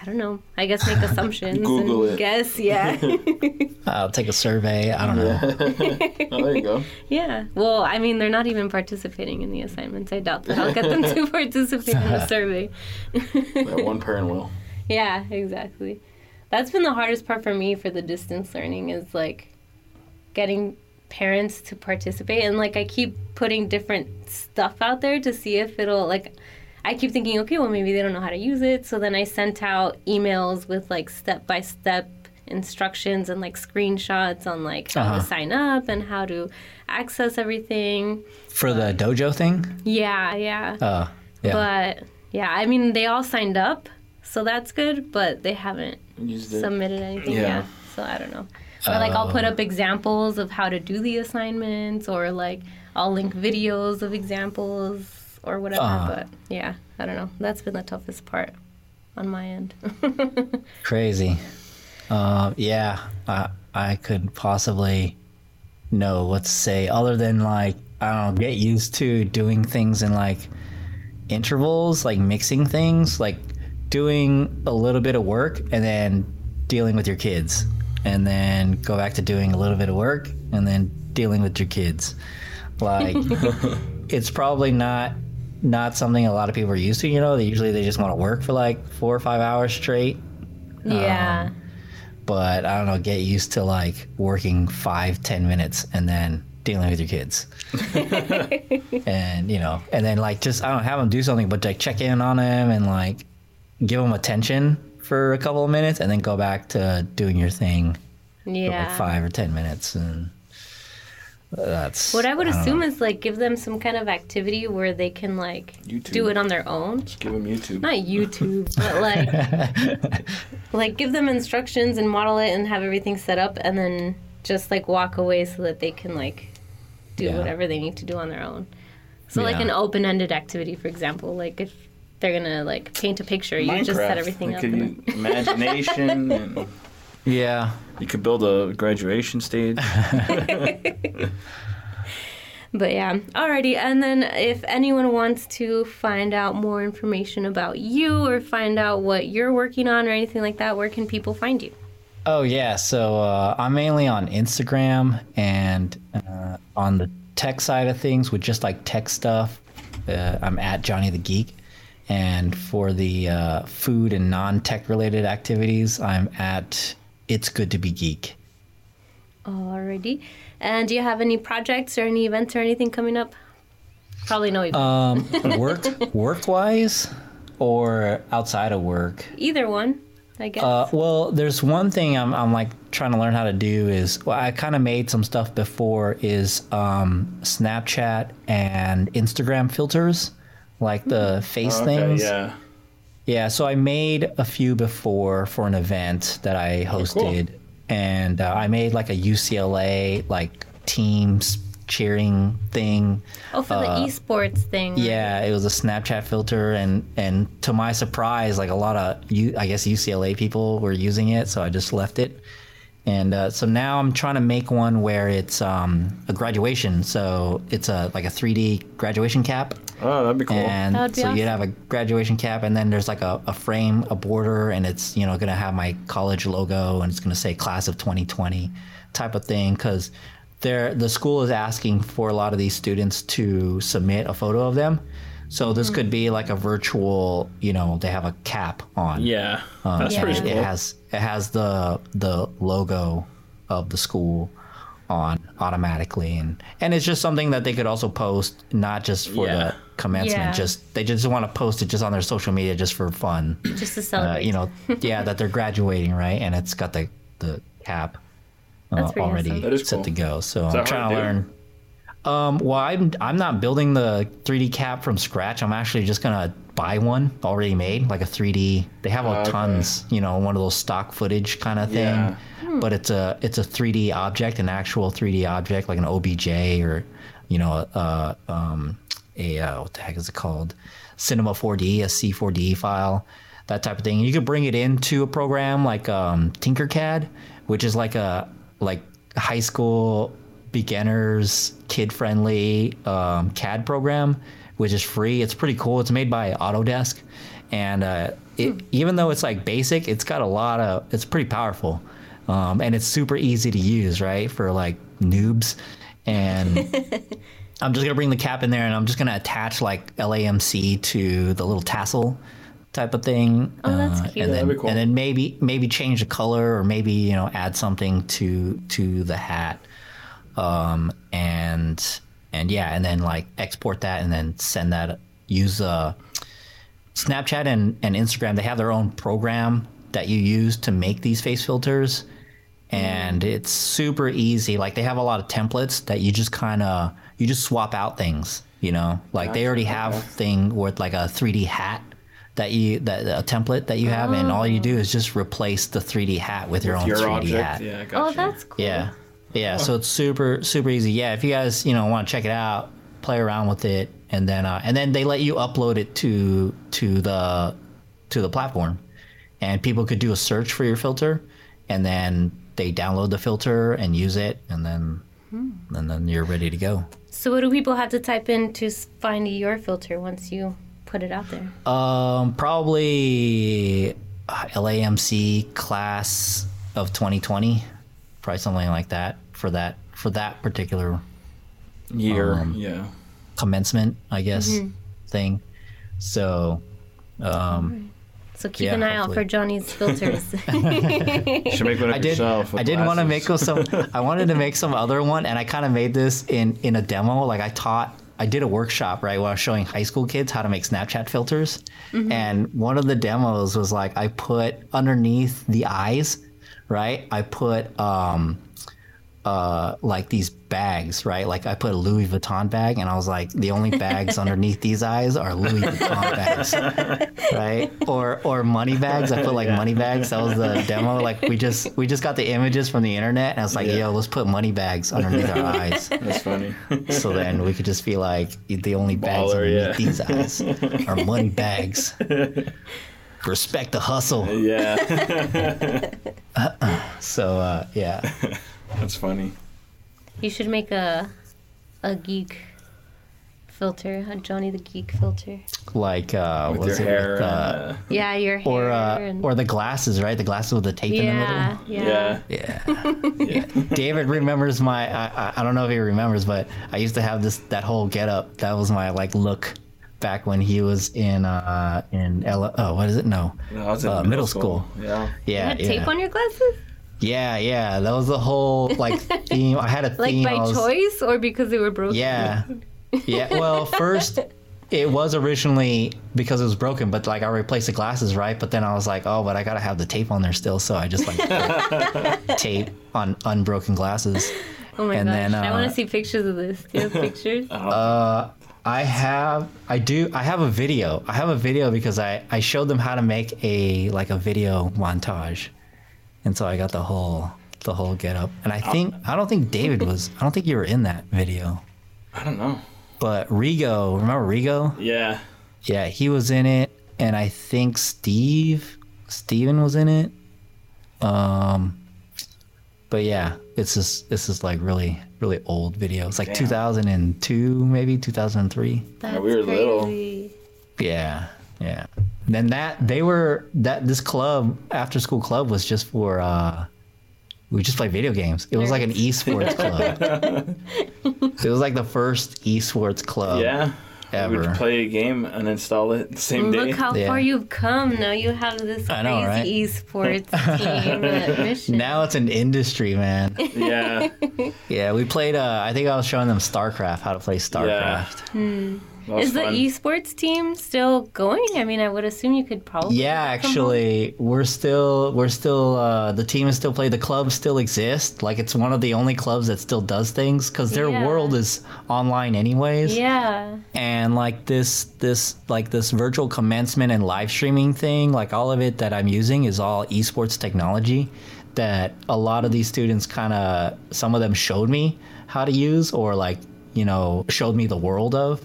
I don't know, I guess make assumptions Google and it. guess, yeah. <laughs> I'll take a survey. I don't know. <laughs> Oh, there you go. Yeah. Well, I mean, they're not even participating in the assignments. I doubt that I'll get them to <laughs> participate in the survey. That one parent will. yeah, exactly. That's been the hardest part for me for the distance learning is like getting parents to participate and like I keep putting different stuff out there to see if it'll like I keep thinking okay well maybe they don't know how to use it so then I sent out emails with like step by step instructions and like screenshots on like how Uh-huh. to sign up and how to access everything For the dojo thing. yeah yeah Uh, yeah. but yeah I mean they all signed up so that's good but they haven't Used submitted anything Yeah. yet. So I don't know. Or like I'll put up examples of how to do the assignments or like I'll link videos of examples or whatever. Uh. But yeah, I don't know. That's been the toughest part on my end. <laughs> Crazy. Uh, yeah, I I could possibly know what to say other than like I don't know, get used to doing things in like intervals, like mixing things, like doing a little bit of work and then dealing with your kids, and then go back to doing a little bit of work and then dealing with your kids. Like <laughs> it's probably not not something a lot of people are used to. You know, they usually they just want to work for like four or five hours straight yeah. Um, but I don't know, get used to like working five, ten minutes and then dealing with your kids. <laughs> and, you know, and then like just, I don't have them do something, but like check in on them and like give them attention for a couple of minutes and then go back to doing your thing for yeah. like five or 10 minutes. And that's What I would don't assume know. is like give them some kind of activity where they can like YouTube. do it on their own. Just give them YouTube. Not YouTube, but like <laughs> like give them instructions and model it and have everything set up and then just like walk away so that they can like do Yeah. whatever they need to do on their own. So like an open-ended activity, for example, like if they're gonna like paint a picture, you just set everything Like, up. and- you- <laughs> imagination. and yeah. You could build a graduation stage. <laughs> But yeah, alrighty. And then if anyone wants to find out more information about you or find out what you're working on or anything like that, where can people find you? Oh yeah, so uh, I'm mainly on Instagram and uh, on the tech side of things with just like tech stuff, uh, I'm at Johnny the Geek. And for the uh, food and non tech related activities, I'm at It's Good to Be Geek. Alrighty. And do you have any projects or any events or anything coming up? Probably no. Um, <laughs> work work wise or outside of work? Either one, I guess. Uh, well, there's one thing I'm, I'm like trying to learn how to do is well, I kind of made some stuff before is um, Snapchat and Instagram filters, like the face Oh, okay, things. yeah. Yeah, so I made a few before for an event that I Oh, hosted, and uh, I made like a UCLA like teams cheering thing. oh, for the esports thing. uh, Yeah, it was a Snapchat filter, and and to my surprise, like a lot of you, I guess UCLA people were using it, so I just left it. And uh, so now I'm trying to make one where it's um, a graduation, so it's a like a 3D graduation cap, Oh, that'd be cool. and That would be so you'd have a graduation cap, and then there's like a, a frame, a border, and it's you know gonna have my college logo, and it's gonna say class of 2020, type of thing, because they're the school is asking for a lot of these students to submit a photo of them. So Mm-hmm. this could be like a virtual, you know, they have a cap on. yeah, Uh, that's pretty and cool. It has it has the the logo of the school on automatically, and and it's just something that they could also post, not just for Yeah. the commencement. Yeah. Just they just want to post it just on their social media just for fun. Just to Uh, celebrate. you know, yeah, that they're graduating, right? And it's got the the cap uh, already awesome. Set cool. to go. So I'm trying to to do? learn. Um, well, I'm I'm not building the 3D cap from scratch. I'm actually just gonna buy one already made, like a 3D. They have all Okay. tons, you know, one of those stock footage kind of thing. Yeah. But it's a it's a 3D object, an actual 3D object, like an OBJ or, you know, uh, um, a uh, what the heck is it called? Cinema 4D, a C4D file, that type of thing. You could bring it into a program like um, Tinkercad, which is like a like high school beginners kid friendly um, CAD program, which is free. It's pretty cool. It's made by Autodesk, and uh, it, even though it's like basic, it's got a lot of. It's pretty powerful, um, and it's super easy to use, right, for like noobs. And <laughs> I'm just gonna bring the cap in there, and I'm just gonna attach like LAMC to the little tassel type of thing. Oh, that's uh, cute. And then, That'd be cool. and then maybe maybe change the color, or maybe you know add something to to the hat, um, and and yeah, and then like export that, and then send that. Use uh, Snapchat and, and Instagram. They have their own program that you use to make these face filters and it's super easy. Like they have a lot of templates that you just kind of you just swap out things. You know, like they already have okay. thing with like a 3D hat that you that a template that you have, and all you do is just replace the 3D hat with your own Your 3D object. hat. Yeah, oh, that's cool. Yeah. Yeah. So it's super, super easy. Yeah. If you guys, you know, want to check it out, play around with it, and then, uh, and then they let you upload it to, to the, to the platform and people could do a search for your filter and then they download the filter and use it and then, and then you're ready to go. So, what do people have to type in to find your filter once you put it out there? Um, probably uh, LAMC class of 2020, probably something like that for that, for that particular Year. Um, yeah. commencement, I guess, thing. So, um, So keep Yeah, an eye out for Johnny's filters. <laughs> You should make one up I did. yourself. I did want to make <laughs> some. I wanted to make some other one, and I kind of made this in in a demo. Like I taught. I did a workshop right where I was showing high school kids how to make Snapchat filters, and one of the demos was like I put underneath the eyes, right? I put um, uh, like these bags, right? Like I put a Louis Vuitton bag, and I was like, the only bags <laughs> underneath these eyes are Louis Vuitton bags, right? Or or money bags. I put like money bags. That was the demo. Like we just we just got the images from the internet, and I was like, Yeah. yo, let's put money bags underneath our eyes. <laughs> That's funny. So then we could just be like, the only bags Baller, underneath yeah. these eyes are money bags. <laughs> Respect the hustle. yeah. <laughs> So uh, yeah. <laughs> That's funny. you should make a a geek filter, a Johnny the Geek filter. like uh, With was your it hair. with, uh, uh, Yeah, your hair or uh, and or the glasses, right? The glasses with the tape in the middle. yeah, yeah, yeah. <laughs> Yeah. Yeah. David remembers my. I, I, I don't know if he remembers, but I used to have this that whole get up. That was my like look back when he was in uh in L. Oh, what is it? No. No, I was in Uh, middle school. Yeah. You Yeah, had yeah, tape on your glasses, yeah, yeah. That was the whole like <laughs> theme. I had a theme like by was- choice or because they were broken. Yeah, yeah. Well, first it was originally because it was broken, but like I replaced the glasses, right? But then I was like, oh, but I gotta have the tape on there still, so I just like <laughs> tape on unbroken glasses. Oh my And gosh, then, I want uh, to see pictures of this. Do you have pictures? <laughs> Uh, I have, I do, I have a video. I have a video because I I showed them how to make a like a video montage, and so I got the whole the whole get up. And I think I don't think David was. I don't think you were in that video. I don't know. But Rigo, remember Rigo? Yeah. Yeah, he was in it, and I think Steve, Steven was in it. Um, but yeah, it's just this is like really really old video. It's like Damn. 2002, maybe 2003. That's we were little. crazy. Yeah, yeah. Then that they were that this club after school club was just for uh we just play video games. It was like an esports club. <laughs> it was like the first esports club. yeah. We ever. would play a game and install it the same day. Look how Yeah. far you've come. Now you have this I crazy know, right? esports team <laughs> Mission. Now it's an industry, man. yeah. <laughs> Yeah, we played. Uh, I think I was showing them StarCraft, how to play StarCraft. That was Is the esports team still going? I mean, I would assume you could probably. Yeah, actually, we're still we're still uh, the team is still played. The club still exists. Like it's one of the only clubs that still does things because their Yeah. world is online anyways. Yeah. And like this this like this virtual commencement and live streaming thing, like all of it that I'm using is all esports technology that a lot of these students kind of some of them showed me how to use or like you know showed me the world of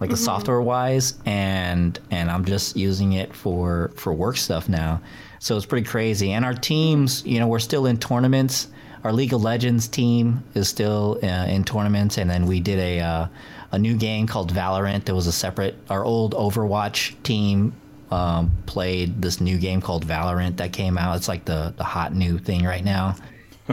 like the software wise and and i'm just using it for for work stuff now. So it's pretty crazy. And our teams you know we're still in tournaments. Our league of legends team is still uh, in tournaments. And then we did a uh, a new game called valorant there was a separate our old overwatch team um, played this new game called valorant that came out. It's like the the hot new thing right now. <laughs>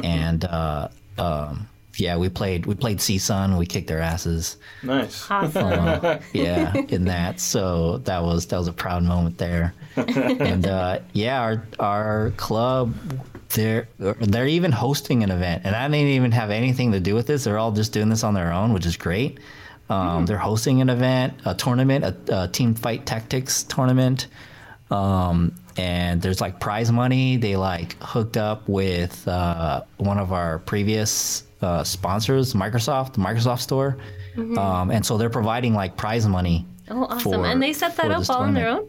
And uh um yeah we played we played CSUN we kicked their asses. Nice. Awesome. yeah in that. So that was that was a proud moment there. <laughs> And uh yeah our our club they're they're even hosting an event. And i didn't even have anything to do with this. They're all just doing this on their own which is great. Um, they're hosting an event a tournament a, a team fight tactics tournament. Um, and there's like prize money. They like hooked up with uh, one of our previous uh, sponsors, Microsoft, Microsoft Store, um, and so they're providing like prize money. Oh, awesome. for- and they set that up all on their own?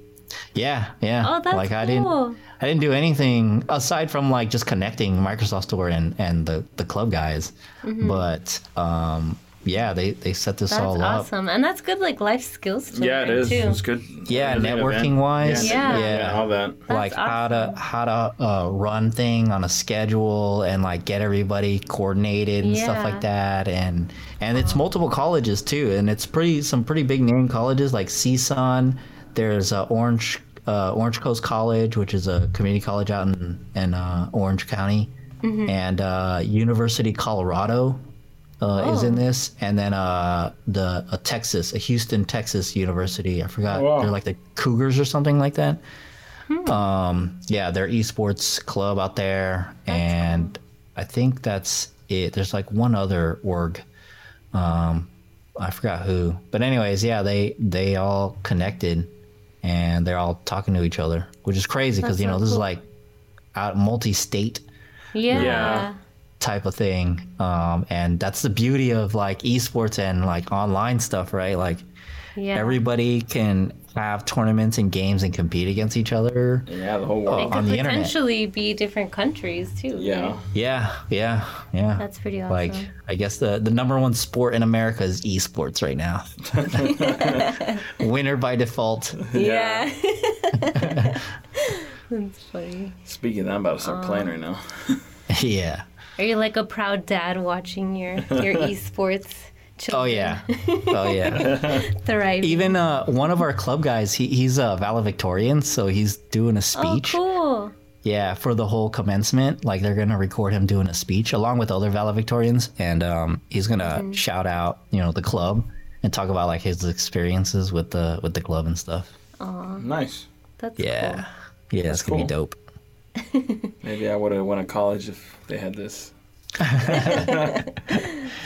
Yeah, yeah. Oh, that's like I cool. didn't, I didn't do anything aside from like just connecting Microsoft Store and and the the club guys, but um, yeah, they they set this. That's all up. awesome. And that's good, like, life skills to Yeah, it learn, is. too. It's good. Yeah, Every networking wise, Yeah. yeah, all that. like how to how to uh, run thing on a schedule and like get everybody coordinated and stuff like that and and it's multiple colleges too and it's pretty some pretty big name colleges like CSUN there's uh, Orange uh, Orange Coast College which is a community college out in in uh, Orange County Mm-hmm. and uh, University Colorado uh, is in Oh. this, and then uh, the a Texas, a Houston, Texas University. I forgot. Wow. They're like the Cougars or something like that. Hmm. Um, yeah, their esports club out there, and I think that's it. There's like one other org. Um, I forgot who, but anyways, yeah, they they all connected, and they're all talking to each other, which is crazy because you know so this is like out multi-state Yeah. Yeah. Type of thing. Um, and that's the beauty of like esports and like online stuff, right? Like Yeah. everybody can have tournaments and games and compete against each other. Yeah, the whole It world. could on the internet. potentially be different countries, too. Yeah. right? Yeah, yeah, yeah. That's pretty awesome. like I guess the the number one sport in America is esports right now. <laughs> Winner by default. Yeah. <laughs> That's funny. Speaking of that, I'm about to start playing right now. <laughs> yeah. Are you like a proud dad watching your your <laughs> esports Children? Oh yeah, <laughs> oh yeah. Thrive. Even uh, one of our club guys, he, he's a valedictorian, so he's doing a speech. oh, speech. cool. Yeah, for the whole commencement, like they're gonna record him doing a speech along with other valedictorians, and um, he's gonna shout out, you know, the club and talk about like his experiences with the with the club and stuff. Nice. That's Yeah, yeah, it's gonna be dope. <laughs> Maybe I would have went to college if they had this. cool. <laughs>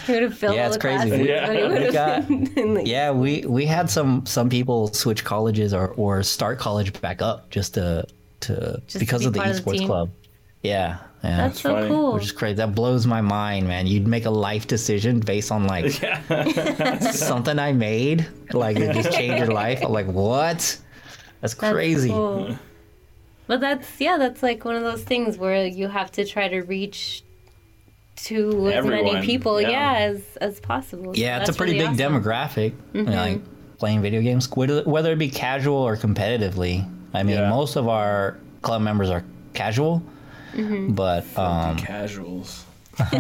He would have filled Yeah, all it's the crazy. classes. Yeah. but he would We have got- <laughs> been, like, Yeah, we we had some some people switch colleges or or start college back up just to to to because be of the part of the esports club. Yeah, yeah. That's so funny. cool. which is crazy. That blows my mind, man. You'd make a life decision based on like something I made, like it just changed your life. I'm like, what? That's That's crazy. cool. But that's yeah, that's like one of those things where you have to try to reach to as many people, yeah. yeah, as as possible. So Yeah, it's a pretty really big awesome. Mm-hmm. demographic. you know, like playing video games, whether whether it be casual or competitively. I mean, Yeah. most of our club members are casual, Mm-hmm. but um, Casuals. <laughs>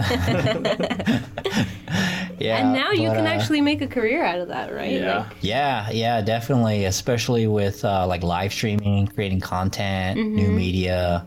yeah. And now you can uh, actually make a career out of that, right? Yeah. Like, Yeah, yeah, definitely. Especially with uh, like live streaming, creating content, Mm-hmm. new media,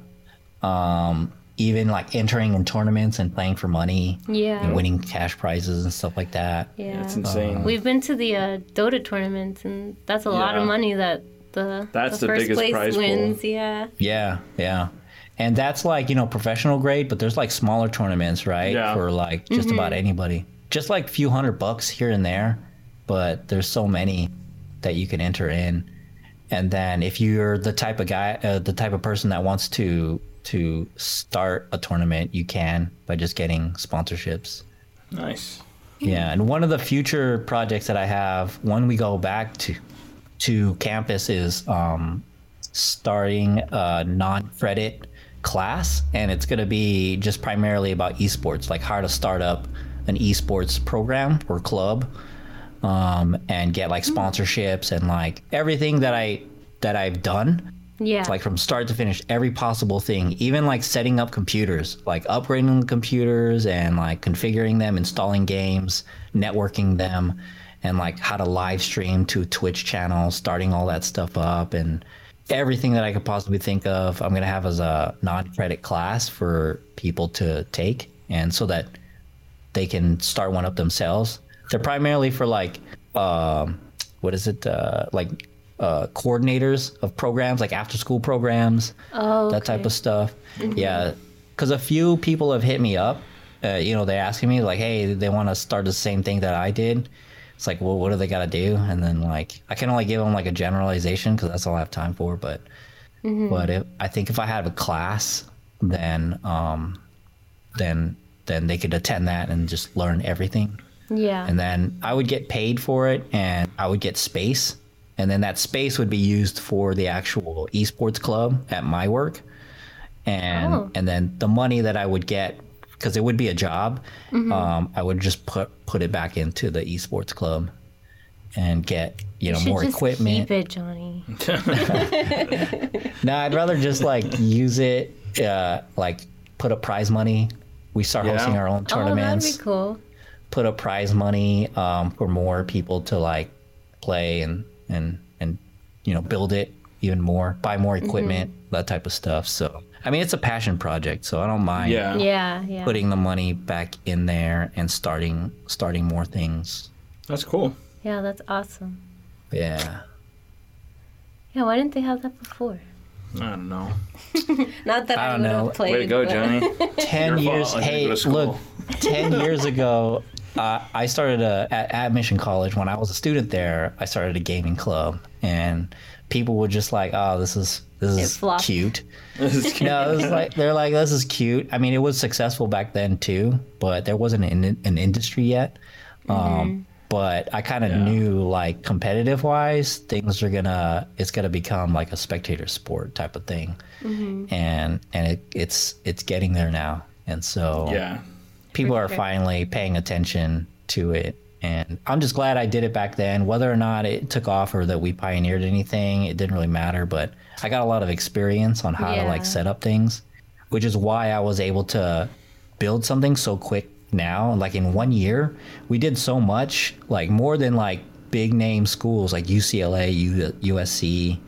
um, even like entering in tournaments and playing for money, yeah. and winning cash prizes and stuff like that. yeah. It's insane. We've been to the uh, Dota tournaments, and that's a lot of money that the, That's the the biggest place prize pool. wins. Yeah. Yeah, yeah. And that's like, you know, professional grade, but there's like smaller tournaments, right? Yeah. For like just about anybody. Just like a few hundred bucks here and there, but there's so many that you can enter in. And then if you're the type of guy, uh, the type of person that wants to to start a tournament, you can by just getting sponsorships. nice. Yeah, and one of the future projects that I have when we go back to to campus is um, starting a non-credit class, and it's going to be just primarily about esports, like how to start up an esports program or club, um, and get like sponsorships and like everything that I that I've done. Yeah. like from start to finish every possible thing. Even like setting up computers like upgrading the computers and like configuring them installing games networking them and like how to live stream to twitch channel starting all that stuff up and everything that i could possibly think of i'm going to have as a non-credit class for people to take and so that they can start one up themselves they're primarily for like um, what is it uh, like uh, coordinators of programs like after school programs oh, that type of stuff. Yeah, because a few people have hit me up. Uh, you know, they're asking me like, "Hey, they want to start the same thing that I did." It's like, well, what do they got to do? And then like, I can only give them like a generalization because that's all I have time for. But, but if, I think if I have a class, then um, then then they could attend that and just learn everything Yeah. and then I would get paid for it, and I would get space, and then that space would be used for the actual esports club at my work, and Oh. and then the money that I would get because it would be a job, Mm-hmm. um, I would just put put it back into the esports club, and get you know should more just equipment. Keep it, Johnny. <laughs> <laughs> No, I'd rather just like use it, uh, like put up prize money. We start Yeah. hosting our own Oh, that'd tournaments. be cool. put up prize money um, for more people to like play and and and you know build it even more, buy more equipment, that type of stuff. So I mean, it's a passion project, so I don't mind Yeah. Yeah. Yeah. putting the money back in there and starting starting more things. That's cool. yeah, that's awesome. Yeah. Yeah. Why didn't they have that before? I don't know. <laughs> Not that I I, don't know. have played. Way to go, but- Johnny. <laughs> Ten years. fault. Hey, go look, <laughs> ten years ago, uh, I started a, at, at Mission College when I was a student there. I started a gaming club, and people were just like, "Oh, this is this It is flopped. cute." <laughs> no, it was like they're like, "This is cute." I mean, it was successful back then too, but there wasn't an, an industry yet. Um, but I kind of Yeah. knew, like, competitive wise, things are gonna it's gonna become like a spectator sport type of thing, and and it, it's it's getting there now, and so yeah. people are sure. finally paying attention to it. And I'm just glad I did it back then. Whether or not it took off or that we pioneered anything, it didn't really matter. But I got a lot of experience on how to like set up things, which is why I was able to build something so quick now. Like in one year, we did so much, like more than like big name schools like UCLA, U- USC.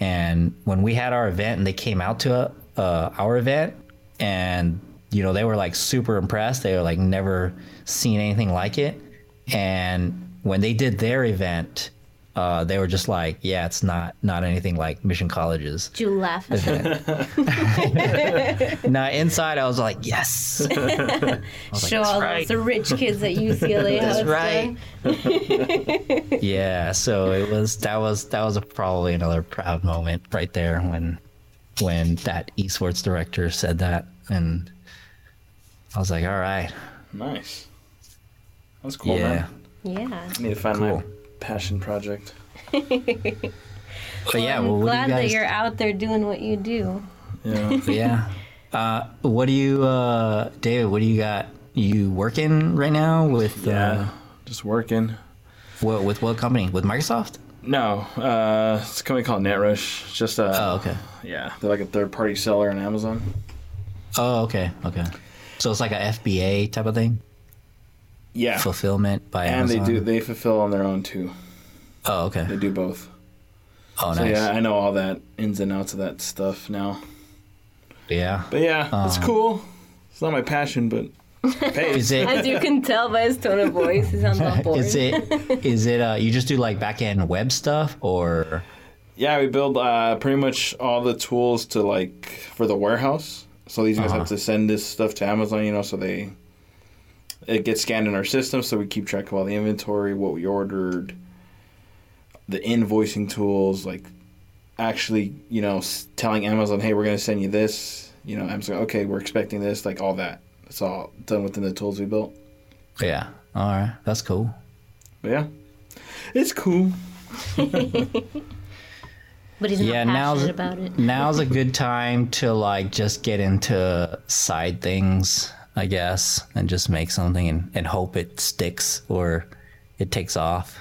And when we had our event and they came out to uh, our event, and you know they were like super impressed. They were like never seen anything like it. And when they did their event, uh, they were just like, "Yeah, it's not not anything like Mission College's." Did you laugh <laughs> at them? now inside, I was like, "Yes." I was Show "That's all right." those rich kids at UCLA <laughs> That's right. <laughs> yeah so it was that was that was a, probably another proud moment right there when when that esports director said that and i was like all right Nice. That's cool, yeah man. Yeah. I need to find Cool. my passion project. <laughs> but yeah I'm well glad do you that guys you're out there doing what you do. Yeah. <laughs> yeah uh what do you uh david what do you got you working right now with yeah. uh Just working. what with what company with microsoft No, uh, it's a company called NetRush. It's just a, oh okay yeah, they're like a third party seller on Amazon. oh okay okay so it's like a fba type of thing Yeah. fulfillment by and amazon they do they fulfill on their own too. oh okay They do both. oh So nice yeah, I know all that ins and outs of that stuff now. yeah But yeah, it's Um, cool. It's not my passion, but it <laughs> pays. is it As you can tell by his tone of voice, he's on the board. Is it is it uh you just do like back end web stuff or Yeah, we build uh, pretty much all the tools to like for the warehouse. So these guys Uh-huh. have to send this stuff to Amazon, you know, so they it gets scanned in our system, so we keep track of all the inventory, what we ordered, the invoicing tools, like actually, you know, s- telling Amazon, hey, we're gonna send you this. You know, Amazon, okay, we're expecting this, like all that. It's all done within the tools we built. yeah. All right. That's cool. But yeah, it's cool. <laughs> but he's Yeah, not now's passionate about it. now's a good time to like just get into side things, I guess, and just make something and, and hope it sticks or it takes off.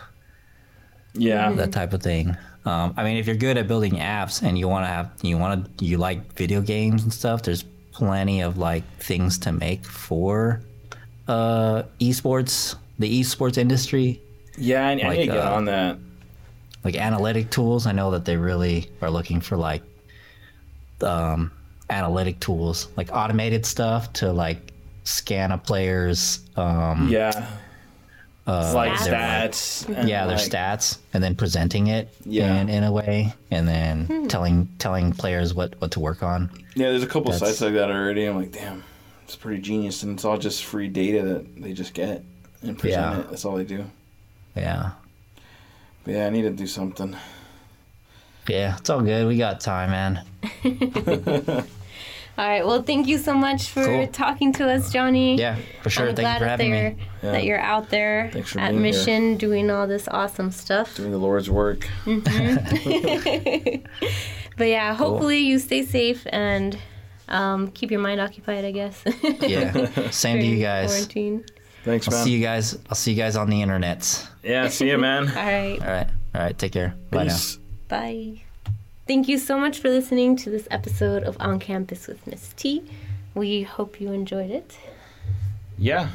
Yeah, that type of thing. Um, I mean, if you're good at building apps and you want to have, you want to, you like video games and stuff, there's plenty of like things to make for uh, esports, the esports industry, yeah, I, I Like, need to get uh, on that. like analytic tools. I know that they really are looking for like um, analytic tools, like automated stuff to like scan a player's um, Yeah. like Stats. stats. and, yeah their like- stats and then presenting it Yeah. in, in a way and then telling telling players what what to work on Yeah, there's a couple That's- sites like that already. I'm like, damn, it's pretty genius, and it's all just free data that they just get and present Yeah. it. That's all they do. yeah But yeah, I need to do something. yeah it's all good we got time man <laughs> <laughs> All right. Well, thank you so much for Cool. talking to us, Johnny. yeah for sure I'm thank you glad for that, having me Yeah. that you're out there at being here. Mission doing all this awesome stuff. Doing the Lord's work. <laughs> But yeah, hopefully you stay safe and um, keep your mind occupied, I guess. yeah <laughs> same to you guys Quarantine. Thanks, i'll man. see you guys i'll see you guys on the internets Yeah, see you, man. <laughs> All right. all right all right take care bye now Bye. Thank you so much for listening to this episode of On Campus with Miss T. We hope you enjoyed it. Yeah.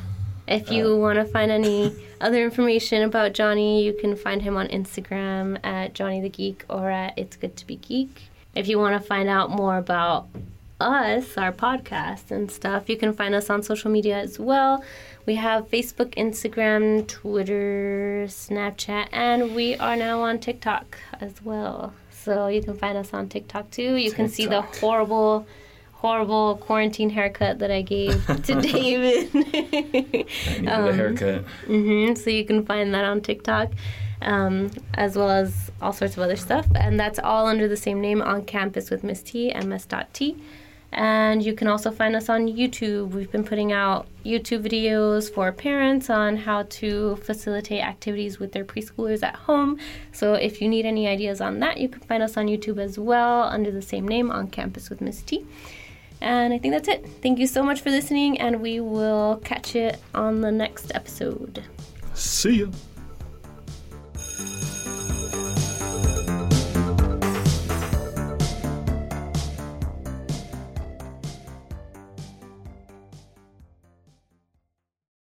If you uh, want to find any <laughs> other information about Johnny, you can find him on Instagram at Johnny the Geek or at It's Good to Be Geek. If you want to find out more about us, our podcast and stuff, you can find us on social media as well. We have Facebook, Instagram, Twitter, Snapchat, and we are now on TikTok as well. So you can find us on TikTok too. You can see the horrible horrible quarantine haircut that I gave <laughs> to David. <laughs> I needed Um, a haircut. hmm So you can find that on TikTok, um, as well as all sorts of other stuff. And that's all under the same name on campus with Miss T, ms.t. And you can also find us on YouTube. We've been putting out YouTube videos for parents on how to facilitate activities with their preschoolers at home. So if you need any ideas on that, you can find us on YouTube as well under the same name on campus with Miss T. And I think that's it. Thank you so much for listening, and we will catch you on the next episode. See ya.